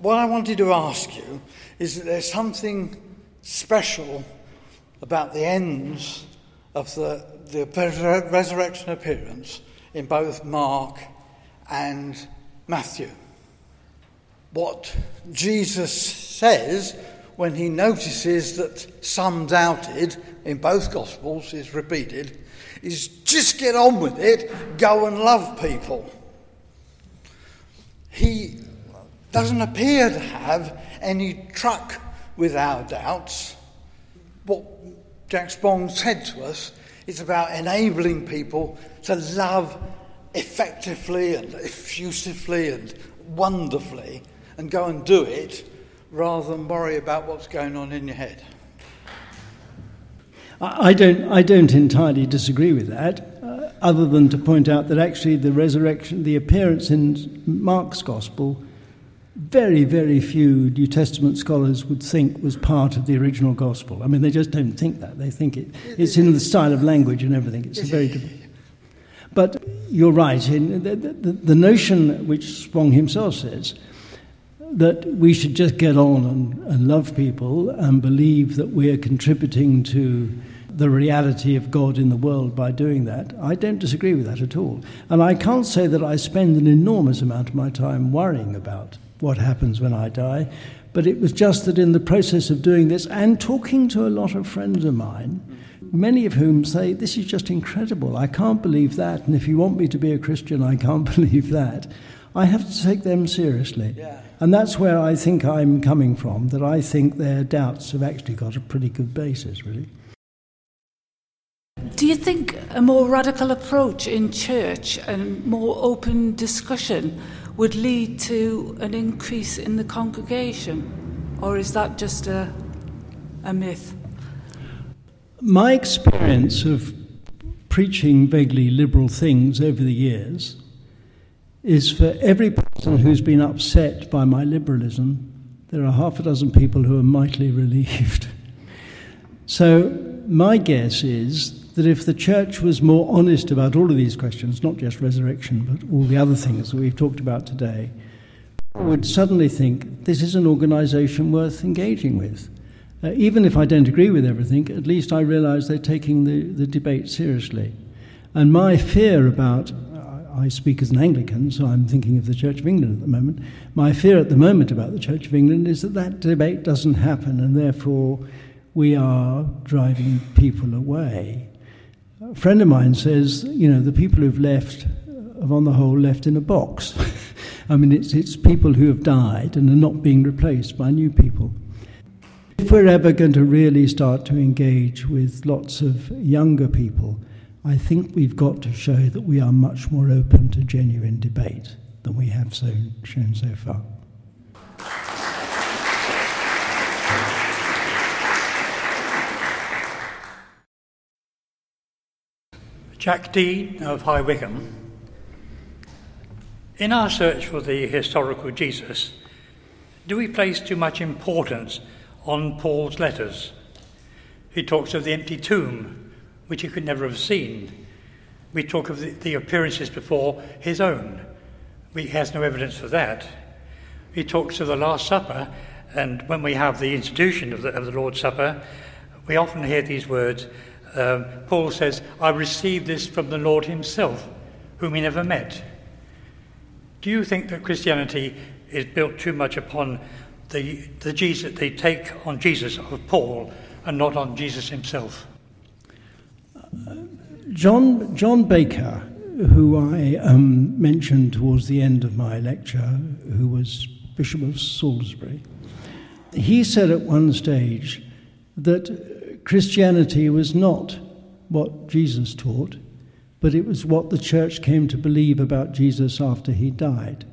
what I wanted to ask you is that there's something special about the ends of the, the resurrection appearance in both Mark and Matthew. What Jesus says when he notices that some doubted in both Gospels is repeated is just get on with it, go and love people. He doesn't appear to have any truck with our doubts. What Jack Spong said to us is about enabling people to love effectively and effusively and wonderfully and go and do it rather than worry about what's going on in your head. I don't, I don't entirely disagree with that, uh, other than to point out that actually the resurrection, the appearance in Mark's Gospel, very, very few New Testament scholars would think was part of the original Gospel. I mean, they just don't think that. They think it, it's in the style of language and everything. It's very different. But you're right. In the, the, the notion which Spong himself says that we should just get on and, and love people and believe that we're contributing to the reality of God in the world by doing that. I don't disagree with that at all. And I can't say that I spend an enormous amount of my time worrying about what happens when I die, but it was just that in the process of doing this and talking to a lot of friends of mine, many of whom say, This is just incredible. I can't believe that. And if you want me to be a Christian, I can't believe that. I have to take them seriously. Yeah. And that's where I think I'm coming from, that I think their doubts have actually got a pretty good basis, really. Do you think a more radical approach in church and more open discussion would lead to an increase in the congregation? Or is that just a, a myth? My experience of preaching vaguely liberal things over the years is for every person who's been upset by my liberalism, there are half a dozen people who are mightily relieved. so, my guess is that if the church was more honest about all of these questions, not just resurrection, but all the other things that we've talked about today, would suddenly think this is an organization worth engaging with. Uh, even if I don't agree with everything, at least I realize they're taking the, the debate seriously. And my fear about I speak as an Anglican, so I'm thinking of the Church of England at the moment. My fear at the moment about the Church of England is that that debate doesn't happen, and therefore we are driving people away. A friend of mine says, you know, the people who've left have, on the whole, left in a box. I mean, it's, it's people who have died and are not being replaced by new people. If we're ever going to really start to engage with lots of younger people, I think we've got to show that we are much more open to genuine debate than we have so, shown so far. Jack Dean of High Wycombe. In our search for the historical Jesus, do we place too much importance on Paul's letters? He talks of the empty tomb which he could never have seen. We talk of the, the appearances before his own. He has no evidence for that. He talks of the Last Supper, and when we have the institution of the, of the Lord's Supper, we often hear these words. Um, Paul says, I received this from the Lord himself, whom he never met. Do you think that Christianity is built too much upon the, the Jesus, the take on Jesus of Paul and not on Jesus himself? John, John Baker, who I um, mentioned towards the end of my lecture, who was Bishop of Salisbury, he said at one stage that Christianity was not what Jesus taught, but it was what the church came to believe about Jesus after he died.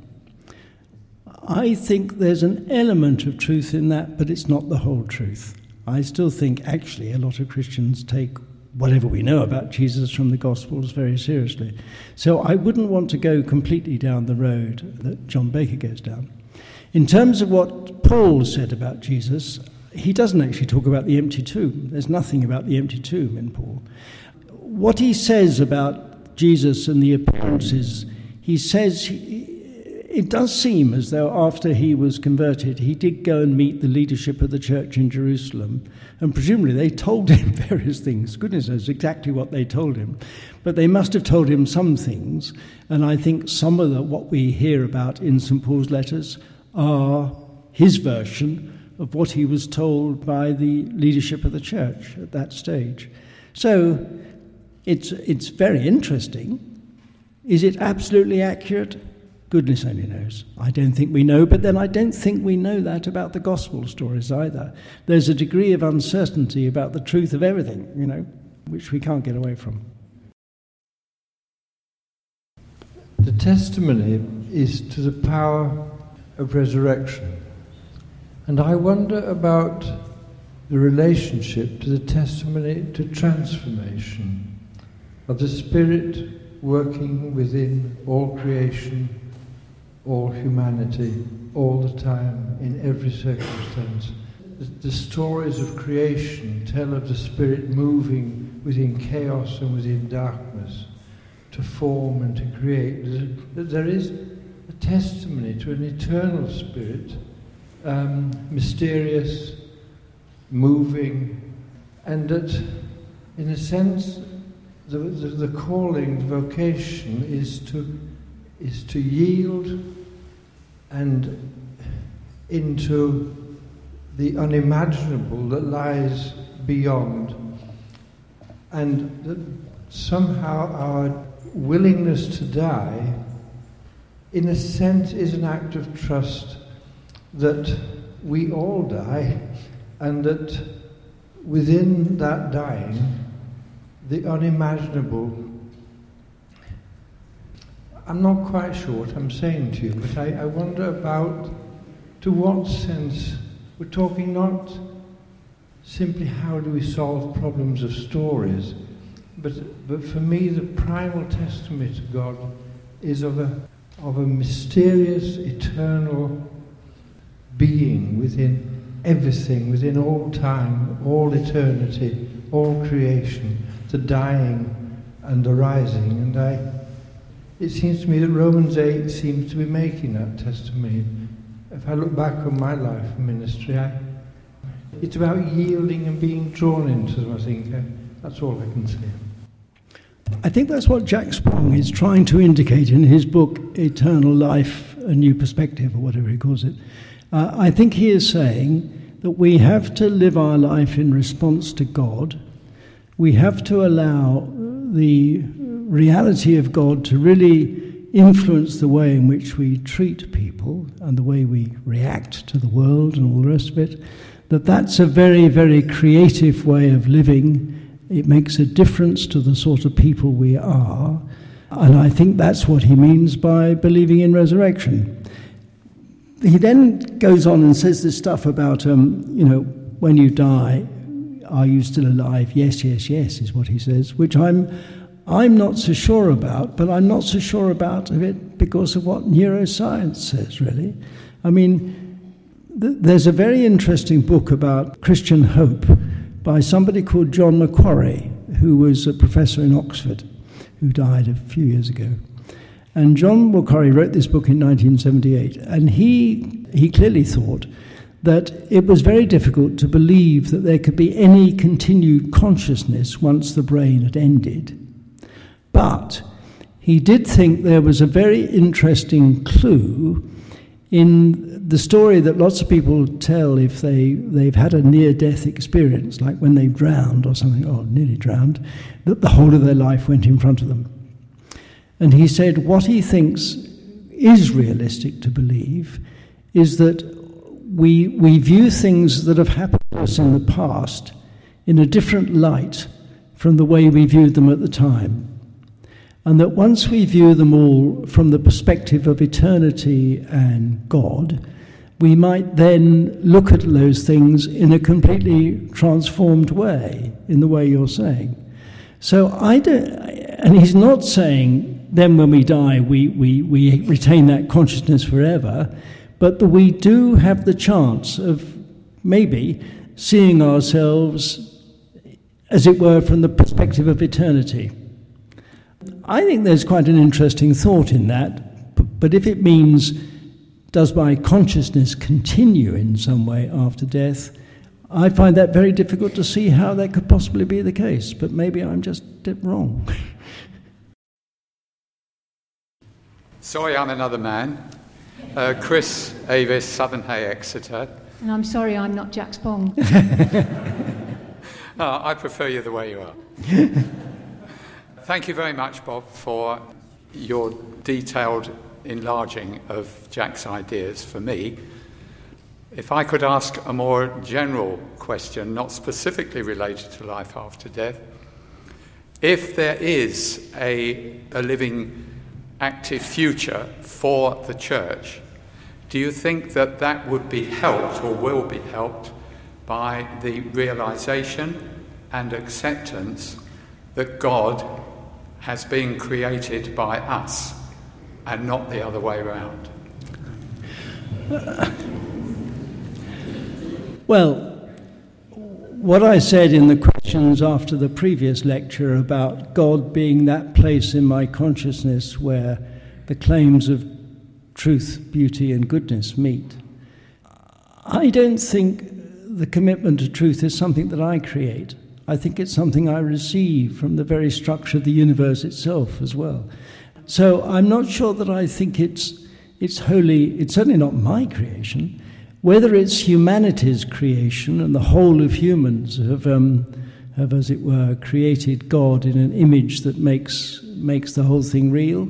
I think there's an element of truth in that, but it's not the whole truth. I still think actually a lot of Christians take whatever we know about Jesus from the Gospels very seriously. So I wouldn't want to go completely down the road that John Baker goes down. In terms of what Paul said about Jesus, he doesn't actually talk about the empty tomb. There's nothing about the empty tomb in Paul. What he says about Jesus and the appearances, he says it does seem as though after he was converted, he did go and meet the leadership of the church in Jerusalem, and presumably they told him various things. Goodness knows exactly what they told him, but they must have told him some things. And I think some of the, what we hear about in St Paul's letters are his version of what he was told by the leadership of the church at that stage. So it's, it's very interesting. Is it absolutely accurate? Goodness only knows. I don't think we know, but then I don't think we know that about the gospel stories either. There's a degree of uncertainty about the truth of everything, you know, which we can't get away from. The testimony is to the power of resurrection. And I wonder about the relationship to the testimony to transformation of the Spirit working within all creation all humanity, all the time, in every circumstance. The, stories of creation tell of the Spirit moving within chaos and within darkness to form and to create. There is a testimony to an eternal Spirit, um, mysterious, moving, and that, in a sense, the, the, the calling, the vocation is to, is to yield and into the unimaginable that lies beyond. And that somehow our willingness to die, in a sense, is an act of trust that we all die and that within that dying, the unimaginable I'm not quite sure what I'm saying to you, but I, I wonder about to what sense we're talking not simply how do we solve problems of stories, but, but for me the primal testimony to God is of a, of a mysterious, eternal being within everything, within all time, all eternity, all creation, the dying and the rising. And I, it seems to me that Romans 8 seems to be making that testimony. If I look back on my life and ministry, I, it's about yielding and being drawn into them, I think. Uh, that's all I can say. I think that's what Jack Spong is trying to indicate in his book, Eternal Life, A New Perspective, or whatever he calls it. Uh, I think he is saying that we have to live our life in response to God. We have to allow the reality of God to really influence the way in which we treat people and the way we react to the world and all the rest of it, that that's a very, very creative way of living. It makes a difference to the sort of people we are. And I think that's what he means by believing in resurrection. He then goes on and says this stuff about, um, you know, when you die, are you still alive? Yes, yes, yes, is what he says, which I'm I'm not so sure about, but I'm not so sure about it because of what neuroscience says, really. I mean, th- there's a very interesting book about Christian hope by somebody called John Macquarrie, who was a professor in Oxford, who died a few years ago. And John Macquarrie wrote this book in 1978, and he, he clearly thought that it was very difficult to believe that there could be any continued consciousness once the brain had ended but he did think there was a very interesting clue in the story that lots of people tell if they, they've had a near death experience, like when they've drowned or something, or nearly drowned, that the whole of their life went in front of them. And he said what he thinks is realistic to believe is that we, we view things that have happened to us in the past in a different light from the way we viewed them at the time and that once we view them all from the perspective of eternity and God, we might then look at those things in a completely transformed way, in the way you're saying. So I don't, and he's not saying then when we die we, we, we retain that consciousness forever, but that we do have the chance of maybe seeing ourselves, as it were, from the perspective of eternity. I think there's quite an interesting thought in that but if it means, does my consciousness continue in some way after death? I find that very difficult to see how that could possibly be the case, but maybe I'm just wrong. Sorry, I'm another man. Uh, Chris Avis, Southernhay, Exeter. And I'm sorry, I'm not Jack Spong. oh, I prefer you the way you are. Thank you very much, Bob, for your detailed enlarging of Jack's ideas for me. If I could ask a more general question, not specifically related to life after death, if there is a, a living, active future for the church, do you think that that would be helped or will be helped by the realization and acceptance that God has been created by us and not the other way around? Well, what I said in the questions after the previous lecture about God being that place in my consciousness where the claims of truth, beauty, and goodness meet, I don't think the commitment to truth is something that I create. I think it's something I receive from the very structure of the universe itself as well. So I'm not sure that I think it's, it's wholly, it's certainly not my creation. Whether it's humanity's creation and the whole of humans have, um, have, as it were, created God in an image that makes, makes the whole thing real,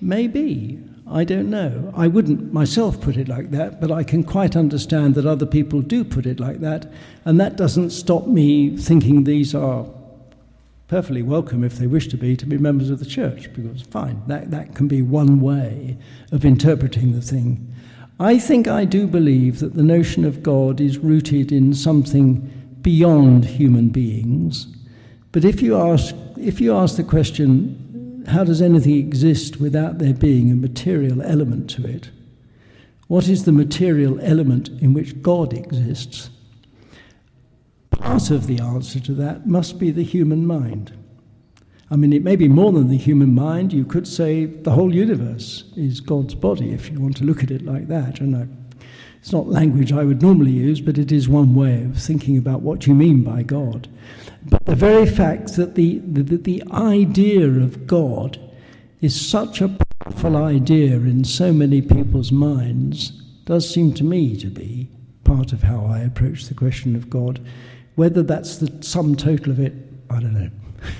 maybe. I don't know. I wouldn't myself put it like that, but I can quite understand that other people do put it like that, and that doesn't stop me thinking these are perfectly welcome if they wish to be to be members of the church, because fine, that, that can be one way of interpreting the thing. I think I do believe that the notion of God is rooted in something beyond human beings. But if you ask, if you ask the question, how does anything exist without there being a material element to it? What is the material element in which God exists? Part of the answer to that must be the human mind. I mean, it may be more than the human mind. You could say the whole universe is God's body, if you want to look at it like that. And I, it's not language I would normally use, but it is one way of thinking about what you mean by God. But the very fact that the, the, the idea of God is such a powerful idea in so many people's minds does seem to me to be part of how I approach the question of God. Whether that's the sum total of it, I don't know.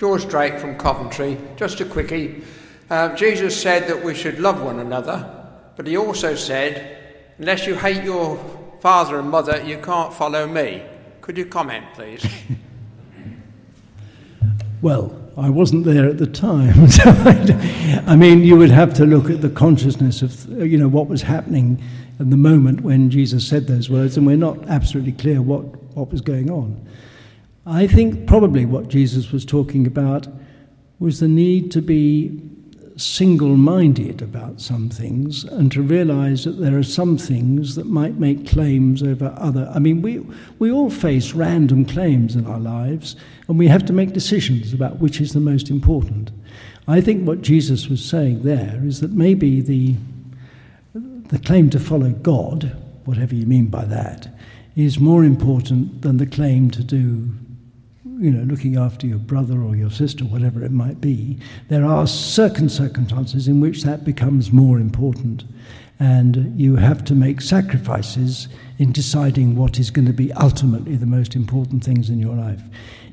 George Drake from Coventry. Just a quickie. Uh, Jesus said that we should love one another, but he also said, unless you hate your father and mother, you can't follow me. Could you comment, please? well, I wasn't there at the time. So I mean, you would have to look at the consciousness of, you know, what was happening in the moment when Jesus said those words, and we're not absolutely clear what, what was going on. I think probably what Jesus was talking about was the need to be single minded about some things and to realize that there are some things that might make claims over other. I mean, we, we all face random claims in our lives and we have to make decisions about which is the most important. I think what Jesus was saying there is that maybe the, the claim to follow God, whatever you mean by that, is more important than the claim to do you know, looking after your brother or your sister, whatever it might be, there are certain circumstances in which that becomes more important. And you have to make sacrifices in deciding what is going to be ultimately the most important things in your life.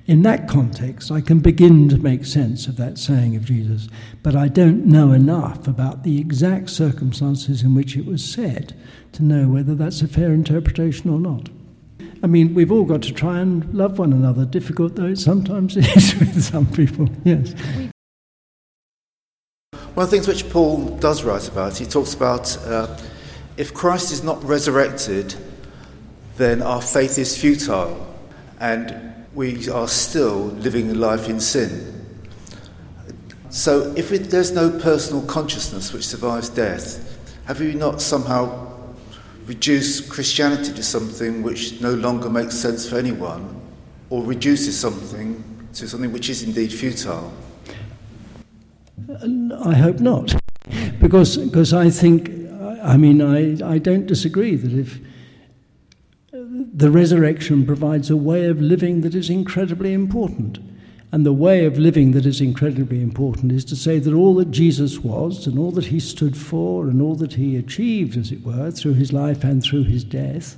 In that context, I can begin to make sense of that saying of Jesus, but I don't know enough about the exact circumstances in which it was said to know whether that's a fair interpretation or not. I mean, we've all got to try and love one another, difficult though it sometimes is with some people, yes. One of the things which Paul does write about, he talks about uh, if Christ is not resurrected, then our faith is futile and we are still living a life in sin. So, if it, there's no personal consciousness which survives death, have you not somehow reduce Christianity to something which no longer makes sense for anyone, or reduces something to something which is indeed futile. I hope not. Because, because I think, I mean, I, I don't disagree that if the resurrection provides a way of living that is incredibly important. And the way of living that is incredibly important is to say that all that Jesus was, and all that he stood for, and all that he achieved, as it were, through his life and through his death.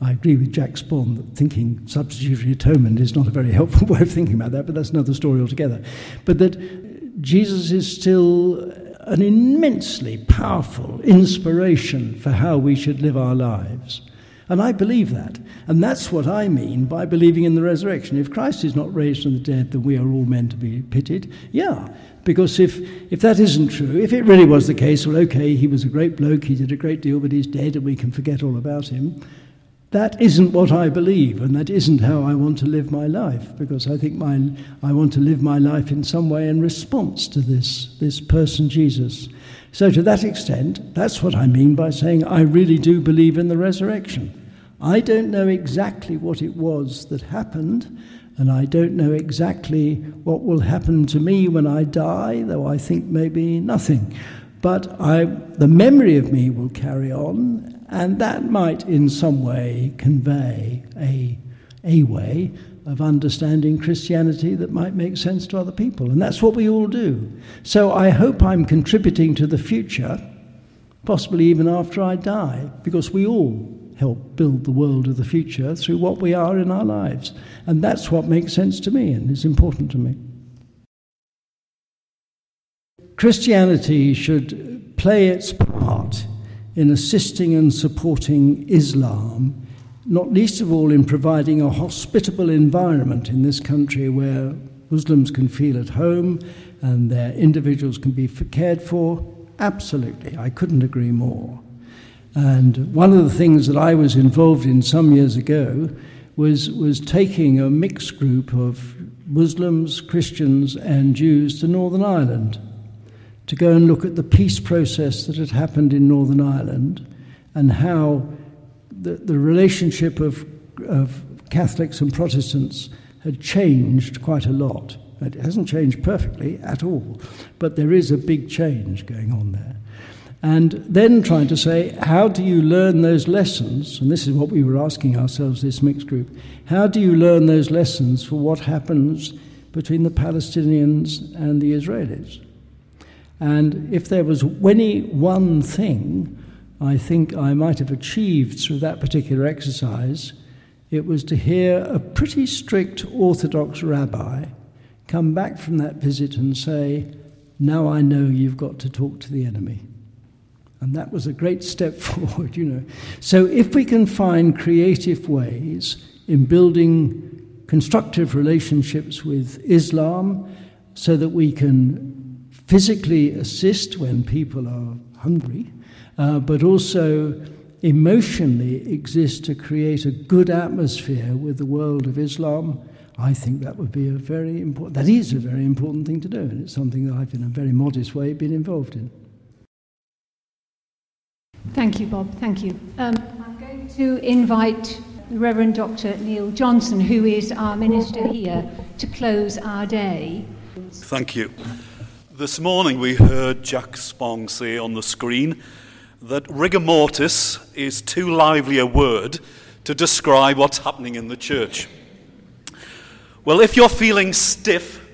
I agree with Jack Spong that thinking substitutionary atonement is not a very helpful way of thinking about that, but that's another story altogether. But that Jesus is still an immensely powerful inspiration for how we should live our lives. And I believe that. And that's what I mean by believing in the resurrection. If Christ is not raised from the dead, then we are all men to be pitied. Yeah. Because if, if that isn't true, if it really was the case, well, okay, he was a great bloke, he did a great deal, but he's dead and we can forget all about him. That isn't what I believe, and that isn't how I want to live my life, because I think my, I want to live my life in some way in response to this, this person, Jesus. So, to that extent, that's what I mean by saying I really do believe in the resurrection. I don't know exactly what it was that happened, and I don't know exactly what will happen to me when I die, though I think maybe nothing. But I, the memory of me will carry on, and that might in some way convey a, a way of understanding Christianity that might make sense to other people. And that's what we all do. So I hope I'm contributing to the future, possibly even after I die, because we all help build the world of the future through what we are in our lives. And that's what makes sense to me and is important to me. Christianity should play its part in assisting and supporting Islam, not least of all in providing a hospitable environment in this country where Muslims can feel at home and their individuals can be cared for. Absolutely, I couldn't agree more. And one of the things that I was involved in some years ago was, was taking a mixed group of Muslims, Christians, and Jews to Northern Ireland to go and look at the peace process that had happened in Northern Ireland and how the, the relationship of, of Catholics and Protestants had changed quite a lot. It hasn't changed perfectly at all, but there is a big change going on there. And then trying to say, how do you learn those lessons? And this is what we were asking ourselves, this mixed group. How do you learn those lessons for what happens between the Palestinians and the Israelis? And if there was any one thing I think I might have achieved through that particular exercise, it was to hear a pretty strict Orthodox rabbi come back from that visit and say, Now I know you've got to talk to the enemy. And that was a great step forward, you know. So if we can find creative ways in building constructive relationships with Islam so that we can physically assist when people are hungry, uh, but also emotionally exist to create a good atmosphere with the world of Islam, I think that would be a very important, that is a very important thing to do, and it's something that I've in a very modest way been involved in. Thank you, Bob. Thank you. Um, I'm going to invite Reverend Dr. Neil Johnson, who is our minister here, to close our day. Thank you. This morning we heard Jack Spong say on the screen that rigor mortis is too lively a word to describe what's happening in the church. Well, if you're feeling stiff,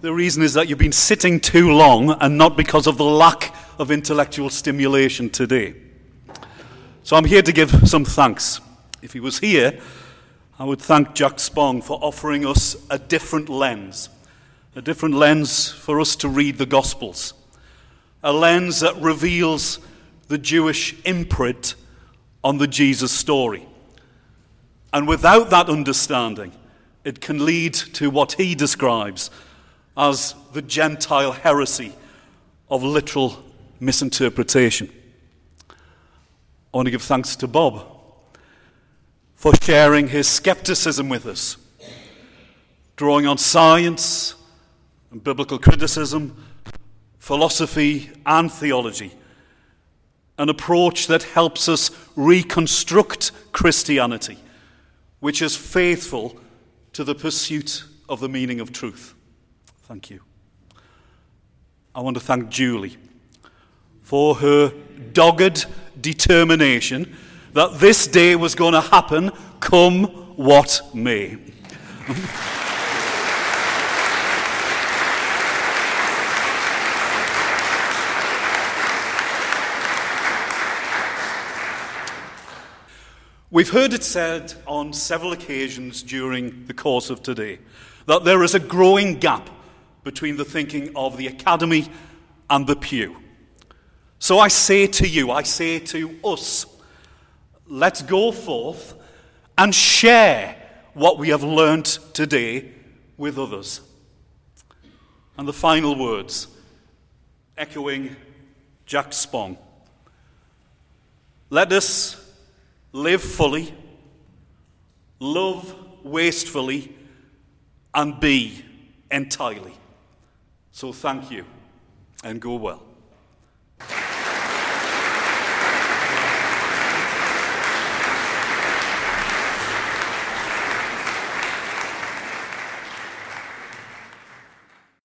the reason is that you've been sitting too long and not because of the lack of intellectual stimulation today. So I'm here to give some thanks. If he was here, I would thank Jack Spong for offering us a different lens, a different lens for us to read the Gospels, a lens that reveals the Jewish imprint on the Jesus story. And without that understanding, it can lead to what he describes as the Gentile heresy of literal misinterpretation. I want to give thanks to Bob for sharing his skepticism with us, drawing on science and biblical criticism, philosophy and theology, an approach that helps us reconstruct Christianity, which is faithful to the pursuit of the meaning of truth. Thank you. I want to thank Julie for her dogged determination that this day was going to happen come what may. We've heard it said on several occasions during the course of today that there is a growing gap between the thinking of the academy and the pew. So I say to you, I say to us, let's go forth and share what we have learnt today with others. And the final words, echoing Jack Spong. Let us live fully, love wastefully, and be entirely. So thank you and go well.